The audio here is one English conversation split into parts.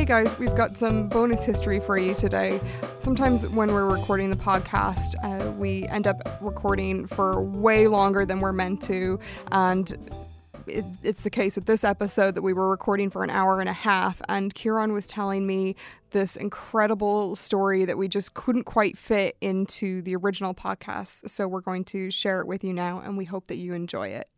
Hey guys, we've got some bonus history for you today. Sometimes when we're recording the podcast, uh, we end up recording for way longer than we're meant to, and it, it's the case with this episode that we were recording for an hour and a half. And Kieran was telling me this incredible story that we just couldn't quite fit into the original podcast. So we're going to share it with you now, and we hope that you enjoy it.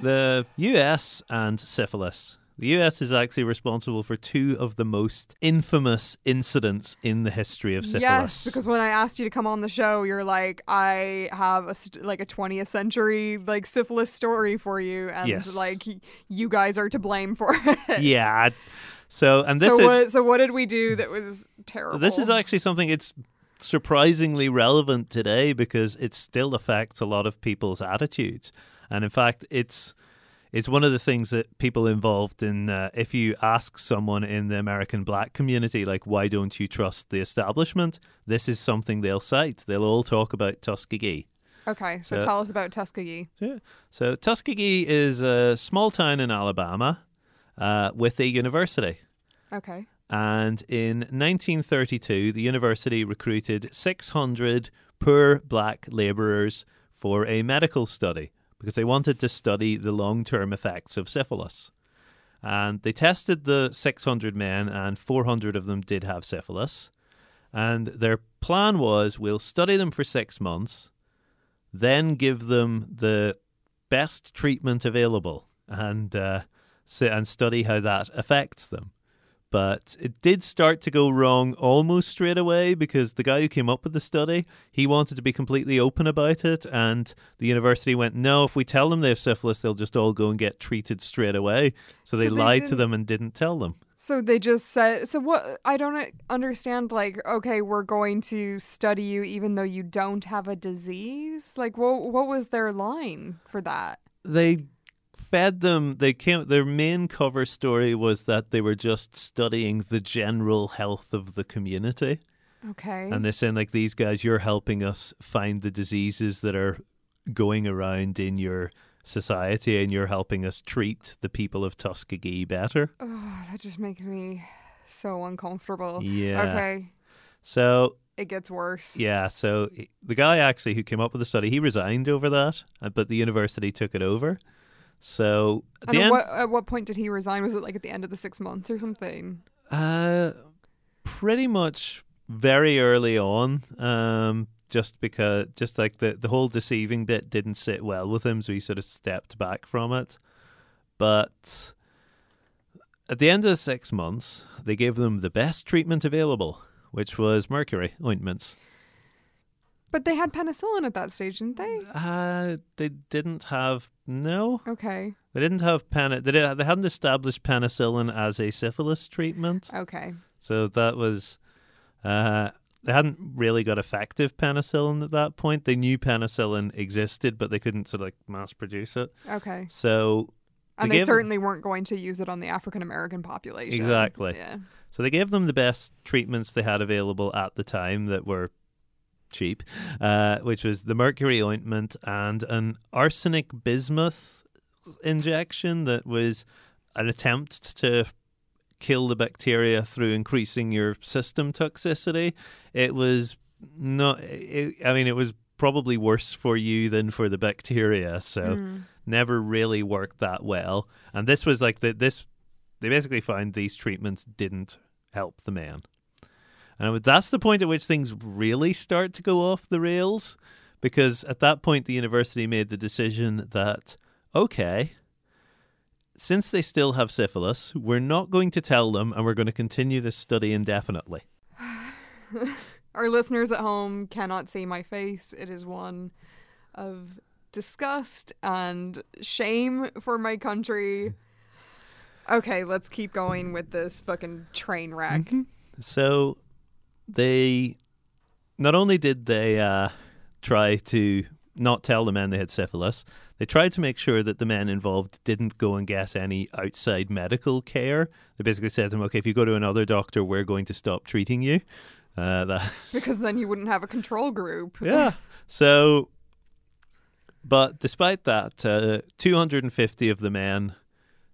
The US and syphilis. The US is actually responsible for two of the most infamous incidents in the history of syphilis. Yes, because when I asked you to come on the show, you're like, I have a st- like a 20th century like syphilis story for you, and Yes. like you guys are to blame for it. yeah. So and this so is? So what did we do that was terrible? this is actually something it's surprisingly relevant today because it still affects a lot of people's attitudes. And in fact, it's it's one of the things that people involved in uh, if you ask someone in the American black community like why don't you trust the establishment, this is something they'll cite. They'll all talk about Tuskegee. okay. So, So- tell us about Tuskegee. Yeah. So Tuskegee is a small town in Alabama uh, with a university. Okay. And in 1932, the university recruited 600 poor black labourers for a medical study because they wanted to study the long term effects of syphilis. And they tested the 600 men, and 400 of them did have syphilis. And their plan was we'll study them for six months, then give them the best treatment available and, uh, and study how that affects them. But it did start to go wrong almost straight away because the guy who came up with the study, he wanted to be completely open about it. And the university went, no, if we tell them they have syphilis, they'll just all go and get treated straight away. So they So they lied to them and didn't tell them. So they just said. So what? I don't understand. Like, okay, we're going to study you even though you don't have a disease. Like, what? What was their line for that? They fed them they came their main cover story was that they were just studying the general health of the community Okay. and they're saying like these guys you're helping us find the diseases that are going around in your society and you're helping us treat the people of Tuskegee better Oh, that just makes me so uncomfortable. yeah Okay. so It gets worse. yeah so the guy actually who came up with the study he resigned over that uh, but the university took it over so at And the at end what, at what point did he resign? Was it like at the end of the six months or something? Uh, pretty much very early on. Um, just because, just like the the whole deceiving bit didn't sit well with him, so he sort of stepped back from it. But at the end of the six months, they gave them the best treatment available, which was mercury ointments. But they had penicillin at that stage, didn't they? Uh, they didn't have no, Okay. they didn't have pen. They didn't, they hadn't established penicillin as a syphilis treatment. Okay. So that was, uh, they hadn't really got effective penicillin at that point. They knew penicillin existed, but they couldn't sort of like mass produce it. Okay. So, And They they certainly weren't going to use it on the African American population. Exactly. Yeah. so they gave them the best treatments they had available at the time that were cheap, uh, which was the mercury ointment and an arsenic bismuth injection that was an attempt to kill the bacteria through increasing your system toxicity. It was not. It, I mean, it was probably worse for you than for the bacteria. So Mm. never really worked that well. And this was like the this. They basically found these treatments didn't help the man. And that's the point at which things really start to go off the rails, because at that point the university made the decision that okay, since they still have syphilis, we're not going to tell them, and we're going to continue this study indefinitely. Our listeners at home cannot see my face. It is one of disgust and shame for my country. Okay, let's keep going with this fucking train wreck. Mm-hmm. So they not only did they uh, try to not tell the men they had syphilis, they tried to make sure that the men involved didn't go and get any outside medical care. They basically said to them, "Okay, if you go to another doctor, we're going to stop treating you." Uh, Because then you wouldn't have a control group. yeah. So, but despite that, uh, 250 of the men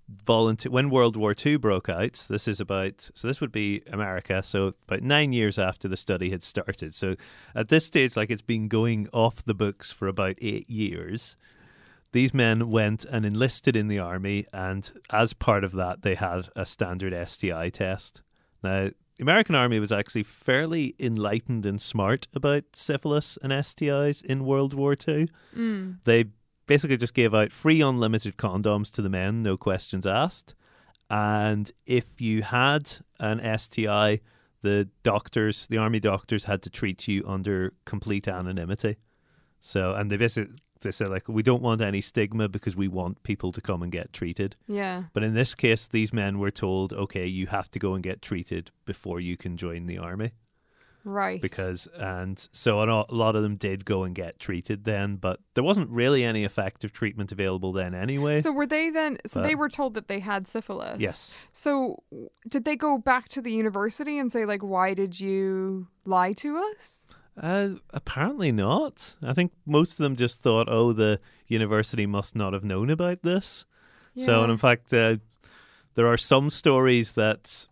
volunteer when World War II broke out. This is about so this would be America. So about nine years after the study had started. So at this stage, like it's been going off the books for about eight years. These men went and enlisted in the army, and as part of that, they had a standard STI test. Now, the American army was actually fairly enlightened and smart about syphilis and STIs in World War II. Mm. They basically just gave out free unlimited condoms to the men, no questions asked. And if you had an STI, the doctors, the army doctors, had to treat you under complete anonymity. So, and they basically they said like, we don't want any stigma because we want people to come and get treated. Yeah. But in this case, these men were told, okay, you have to go and get treated before you can join the army Right. because and so a lo- a lot of them did go and get treated then but there wasn't really any effective treatment available then anyway So were they then? So they were told that they had syphilis. yes So did they go back to the university and say like, "Why did you lie to us?" uh, apparently not i think most of them just thought oh the university must not have known about this so and in fact uh, there are some stories that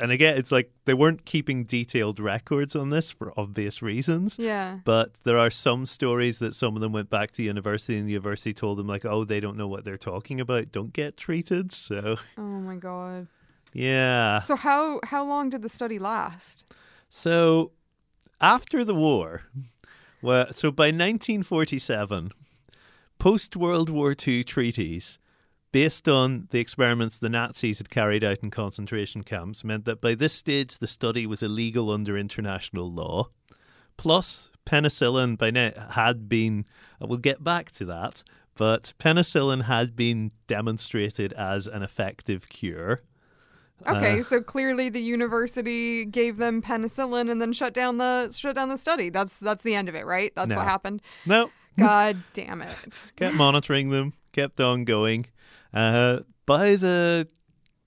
and again it's like they weren't keeping detailed records on this for obvious reasons Yeah. But there are some stories that some of them went back to university and the university told them like, oh, they don't know what they're talking about. Don't get treated. So Oh my god. yeah. So how how long did the study last? So after the war, well, so by 1947, post World War II treaties based on the experiments the Nazis had carried out in concentration camps meant that by this stage the study was illegal under international law. Plus, penicillin by now had been, we'll get back to that, but penicillin had been demonstrated as an effective cure. Okay, Uh, so clearly the university gave them penicillin and then shut down the shut down the study. That's that's the end of it, right? That's No. what happened. No, God damn it. kept monitoring them, kept on going. Uh, by the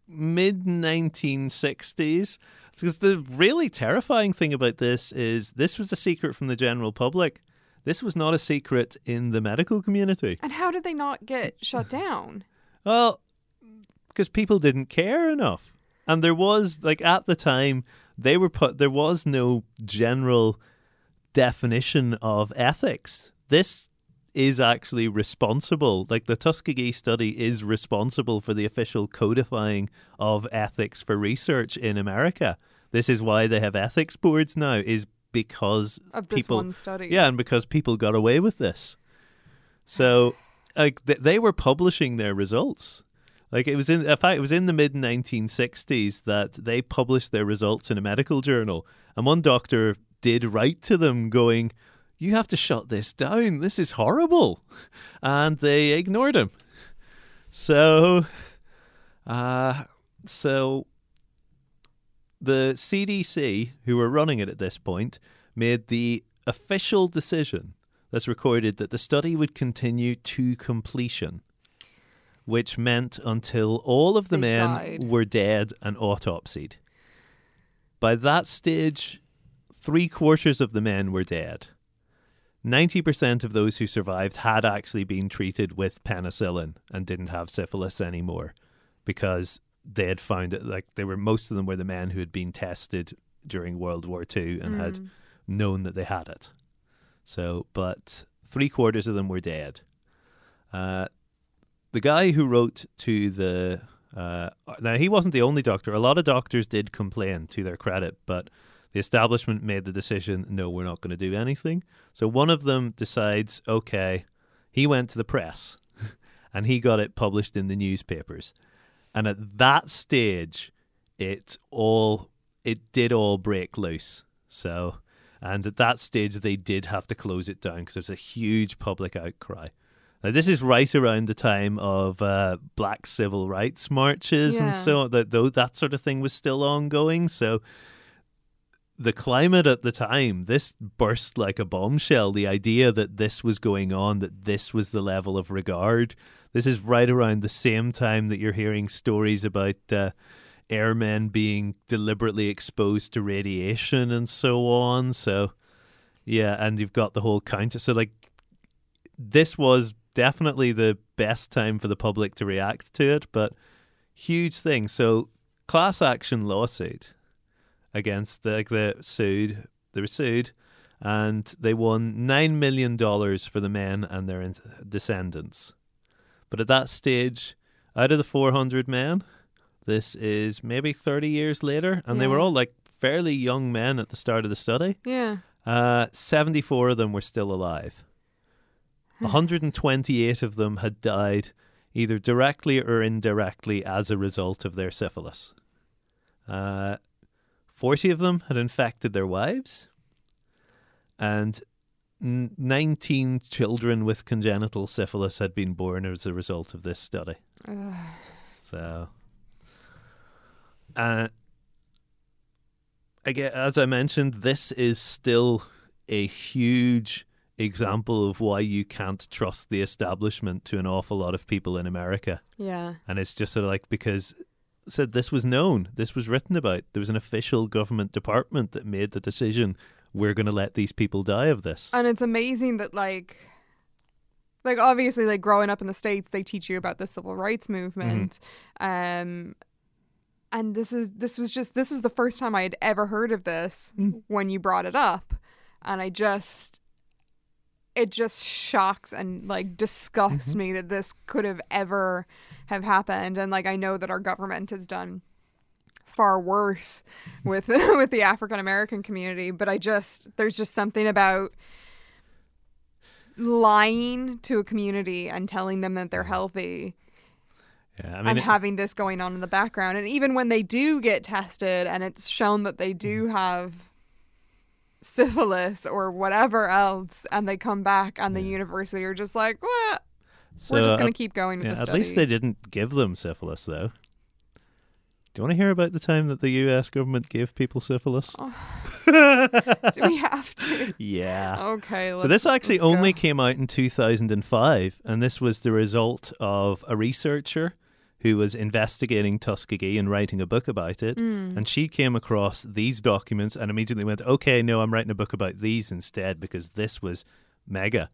mid 1960s, because the really terrifying thing about this is this was a secret from the general public. This was not a secret in the medical community. And how did they not get shut down? Well, because people didn't care enough. And there was, like, at the time, they were put, there was no general definition of ethics. This is actually responsible. Like, the Tuskegee study is responsible for the official codifying of ethics for research in America. This is why they have ethics boards now, is because Of this people. one study. Yeah, and because people got away with this. So, like, th- they were publishing their results. Like, it was in, in fact, it was in the mid 1960s that they published their results in a medical journal. And one doctor did write to them going, You have to shut this down. This is horrible. And they ignored him. So, uh, so the CDC, who were running it at this point, made the official decision that's recorded that the study would continue to completion, which meant until all of the They men died. were dead and autopsied. By that stage, three quarters of the men were dead. 90% of those who survived had actually been treated with penicillin and didn't have syphilis anymore because they had found it like they were most of them were the men who had been tested during World War II and had Mm. known that they had it. So, but three quarters of them were dead. Uh, the guy who wrote to the uh, now he wasn't the only doctor. A lot of doctors did complain to their credit, but the establishment made the decision: no, we're not going to do anything. So one of them decides, okay, he went to the press, and he got it published in the newspapers. And at that stage, it all it did all break loose. So, and at that stage, they did have to close it down because there's a huge public outcry. Now, this is right around the time of uh, black civil rights marches and Yeah. so that though that sort of thing was still ongoing. So, the climate at the time, this burst like a bombshell. The idea that this was going on, that this was the level of regard. This is right around the same time that you're hearing stories about uh, airmen being deliberately exposed to radiation and so on. So, yeah, and you've got the whole counter. So, like, this was definitely the best time for the public to react to it, but huge thing. So class action lawsuit against the like the sued. They were sued, and they won nine million dollars for the men and their descendants. But at that stage, out of the four hundred men, this is maybe thirty years later, and they were all like fairly young men at the start of the study. Yeah. Uh, 74 of them were still alive. 128 of them had died either directly or indirectly as a result of their syphilis. Uh, 40 of them had infected their wives, and 19 children with congenital syphilis had been born as a result of this study. Ugh. So, uh, again, as I mentioned, this is still a huge example of why you can't trust the establishment to an awful lot of people in America. yeah. And it's just sort of like because said this was known, this was written about. There was an official government department that made the decision. We're going to let these people die of this. And it's amazing that like like obviously like growing up in the states they teach you about the civil rights movement. Um and this is this was just this is the first time I had ever heard of this Mm. when you brought it up. And I just it just shocks and like disgusts me that this could have ever have happened and like I know that our government has done far worse with with the African American community, but I just there's just something about lying to a community and telling them that they're healthy Yeah, I mean, and it- having this going on in the background. And even when they do get tested and it's shown that they do Mm-hmm. have syphilis or whatever else, and they come back and the university are just like, well, so, we're just uh, going to keep going with Yeah, the at least they didn't give them syphilis, though. Do you want to hear about the time that the U.S. government gave people syphilis? do we have to? yeah. Okay. so this actually let's go. only came out in 2005, and this was the result of a researcher who was investigating Tuskegee and writing a book about it. Mm. And she came across these documents and immediately went, okay, no, I'm writing a book about these instead because this was mega.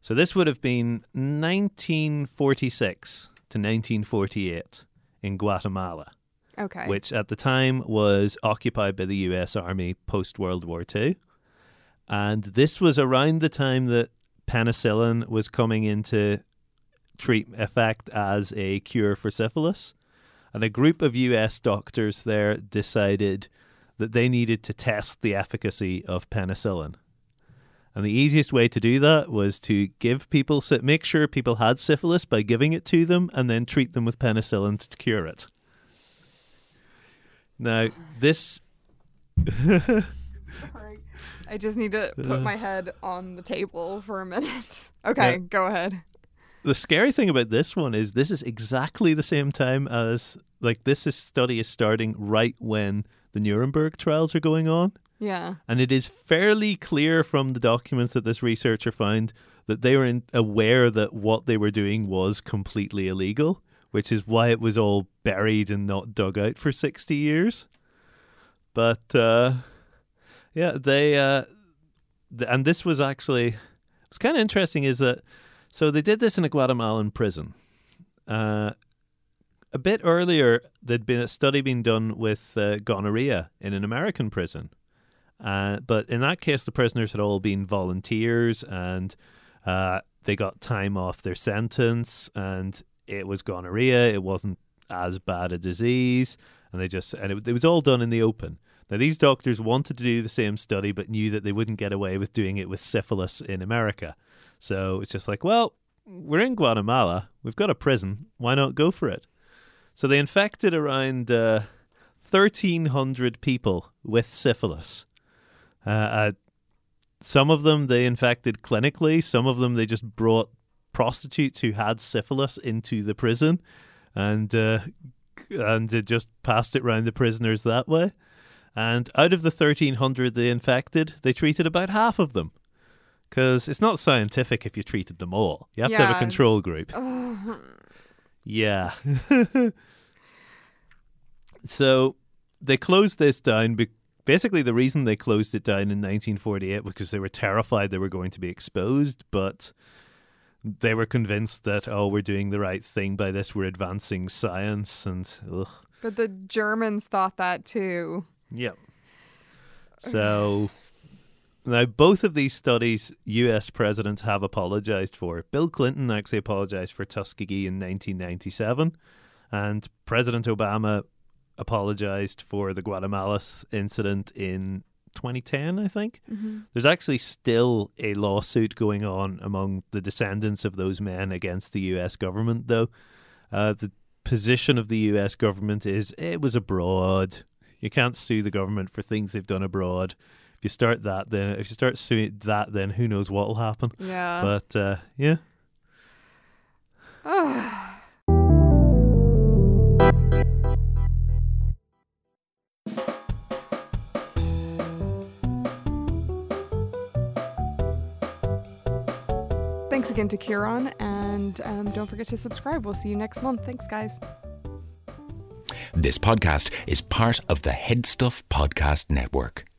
So this would have been 1946 to 1948 in Guatemala, Okay. which at the time was occupied by the US Army post World War II. And this was around the time that penicillin was coming into treat effect as a cure for syphilis. And a group of US doctors there decided that they needed to test the efficacy of penicillin. And the easiest way to do that was to give people, make sure people had syphilis by giving it to them and then treat them with penicillin to cure it. Now, this Sorry. I just need to put uh. my head on the table for a minute. Okay, Yeah. go ahead. the scary thing about this one is this is exactly the same time as like this is study is starting right when the Nuremberg trials are going on. Yeah. And it is fairly clear from the documents that this researcher found that they were in, aware that what they were doing was completely illegal, which is why it was all buried and not dug out for 60 years. But uh, yeah, they uh, th- and this was actually what's kind of interesting is that so they did this in a Guatemalan prison. Uh, a bit earlier, there'd been a study being done with uh, gonorrhea in an American prison. Uh, but in that case, the prisoners had all been volunteers and uh, they got time off their sentence, and it was gonorrhea. It wasn't as bad a disease, and they just and it, it was all done in the open. Now these doctors wanted to do the same study, but knew that they wouldn't get away with doing it with syphilis in America. So it's just like, well, we're in Guatemala. We've got a prison. Why not go for it? So they infected around uh, 1,300 people with syphilis. Uh, uh, some of them they infected clinically. Some of them they just brought prostitutes who had syphilis into the prison, and uh, and uh, just passed it around the prisoners that way. And out of the 1,300 they infected, they treated about half of them. Because it's not scientific if you treated them all. You have to have a control group. Ugh. Yeah. so they closed this down. Be- basically, the reason they closed it down in 1948 was because they were terrified they were going to be exposed. But they were convinced that oh, we're doing the right thing by this. We're advancing science, and ugh. But the Germans thought that too. Yep. So now both of these studies US presidents have apologized for. Bill Clinton actually apologized for Tuskegee in 1997 and President Obama apologized for the Guatemala incident in 2010, I think. Mm-hmm. There's actually still a lawsuit going on among the descendants of those men against the US government though. Uh, the position of the US government is it was abroad. You can't sue the government for things they've done abroad. If you start that, then if you start suing that, then who knows what will happen. Yeah. But uh, yeah, again to and um, don't forget to subscribe. We'll see you next month. Thanks, guys. This podcast is part of the Headstuff Podcast Network.